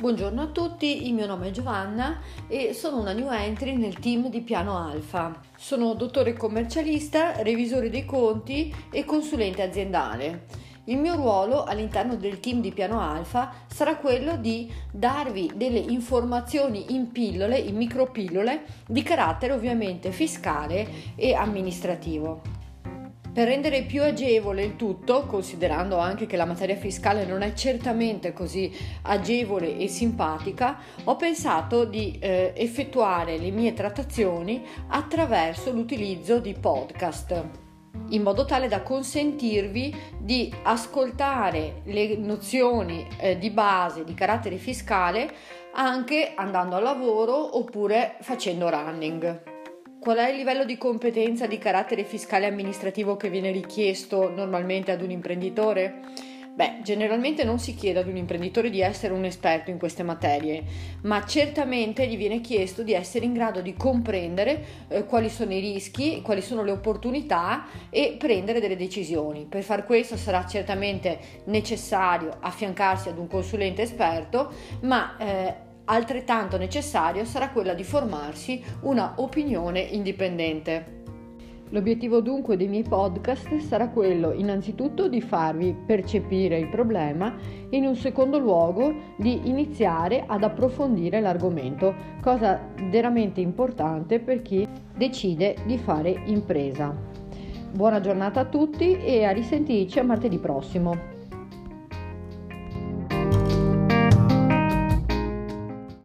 Buongiorno a tutti, il mio nome è Giovanna e sono una new entry nel team di Piano Alfa. Sono dottore commercialista, revisore dei conti e consulente aziendale. Il mio ruolo all'interno del team di Piano Alfa sarà quello di darvi delle informazioni in pillole, in micropillole, di carattere ovviamente fiscale e amministrativo. Per rendere più agevole il tutto, considerando anche che la materia fiscale non è certamente così agevole e simpatica, ho pensato di eh, effettuare le mie trattazioni attraverso l'utilizzo di podcast in modo tale da consentirvi di ascoltare le nozioni eh, di base di carattere fiscale anche andando al lavoro oppure facendo running. Qual è il livello di competenza di carattere fiscale e amministrativo che viene richiesto normalmente ad un imprenditore? Beh, generalmente non si chiede ad un imprenditore di essere un esperto in queste materie, ma certamente gli viene chiesto di essere in grado di comprendere eh, quali sono i rischi, quali sono le opportunità e prendere delle decisioni. Per far questo sarà certamente necessario affiancarsi ad un consulente esperto, ma eh, altrettanto necessario sarà quella di formarsi una opinione indipendente. L'obiettivo dunque dei miei podcast sarà quello innanzitutto di farvi percepire il problema e in un secondo luogo di iniziare ad approfondire l'argomento, cosa veramente importante per chi decide di fare impresa. Buona giornata a tutti e a risentirci a martedì prossimo.